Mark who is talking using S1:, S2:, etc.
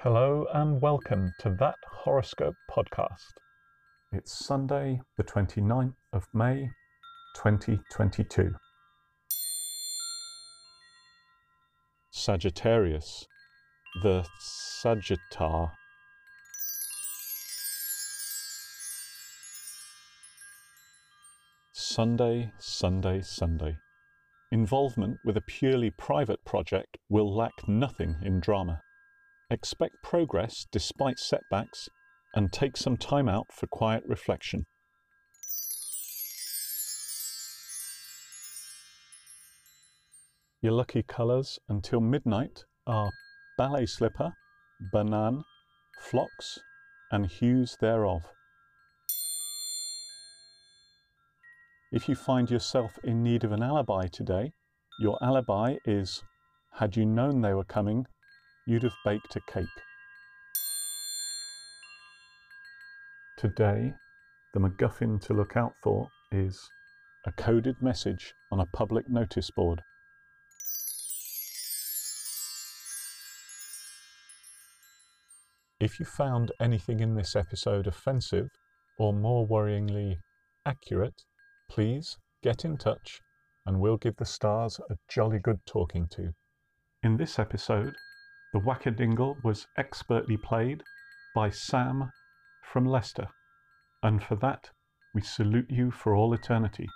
S1: Hello and welcome to that horoscope podcast. It's Sunday, the 29th of May, 2022. Sagittarius, the Sagittar. Sunday, Sunday, Sunday. Involvement with a purely private project will lack nothing in drama. Expect progress despite setbacks and take some time out for quiet reflection. Your lucky colours until midnight are ballet slipper, banane, phlox, and hues thereof. If you find yourself in need of an alibi today, your alibi is had you known they were coming, you'd have baked a cake. Today, the MacGuffin to look out for is a coded message on a public notice board. If you found anything in this episode offensive or more worryingly accurate, please get in touch and we'll give the stars a jolly good talking to. In this episode, the Wackadingle was expertly played by Sam from Leicester, and for that we salute you for all eternity.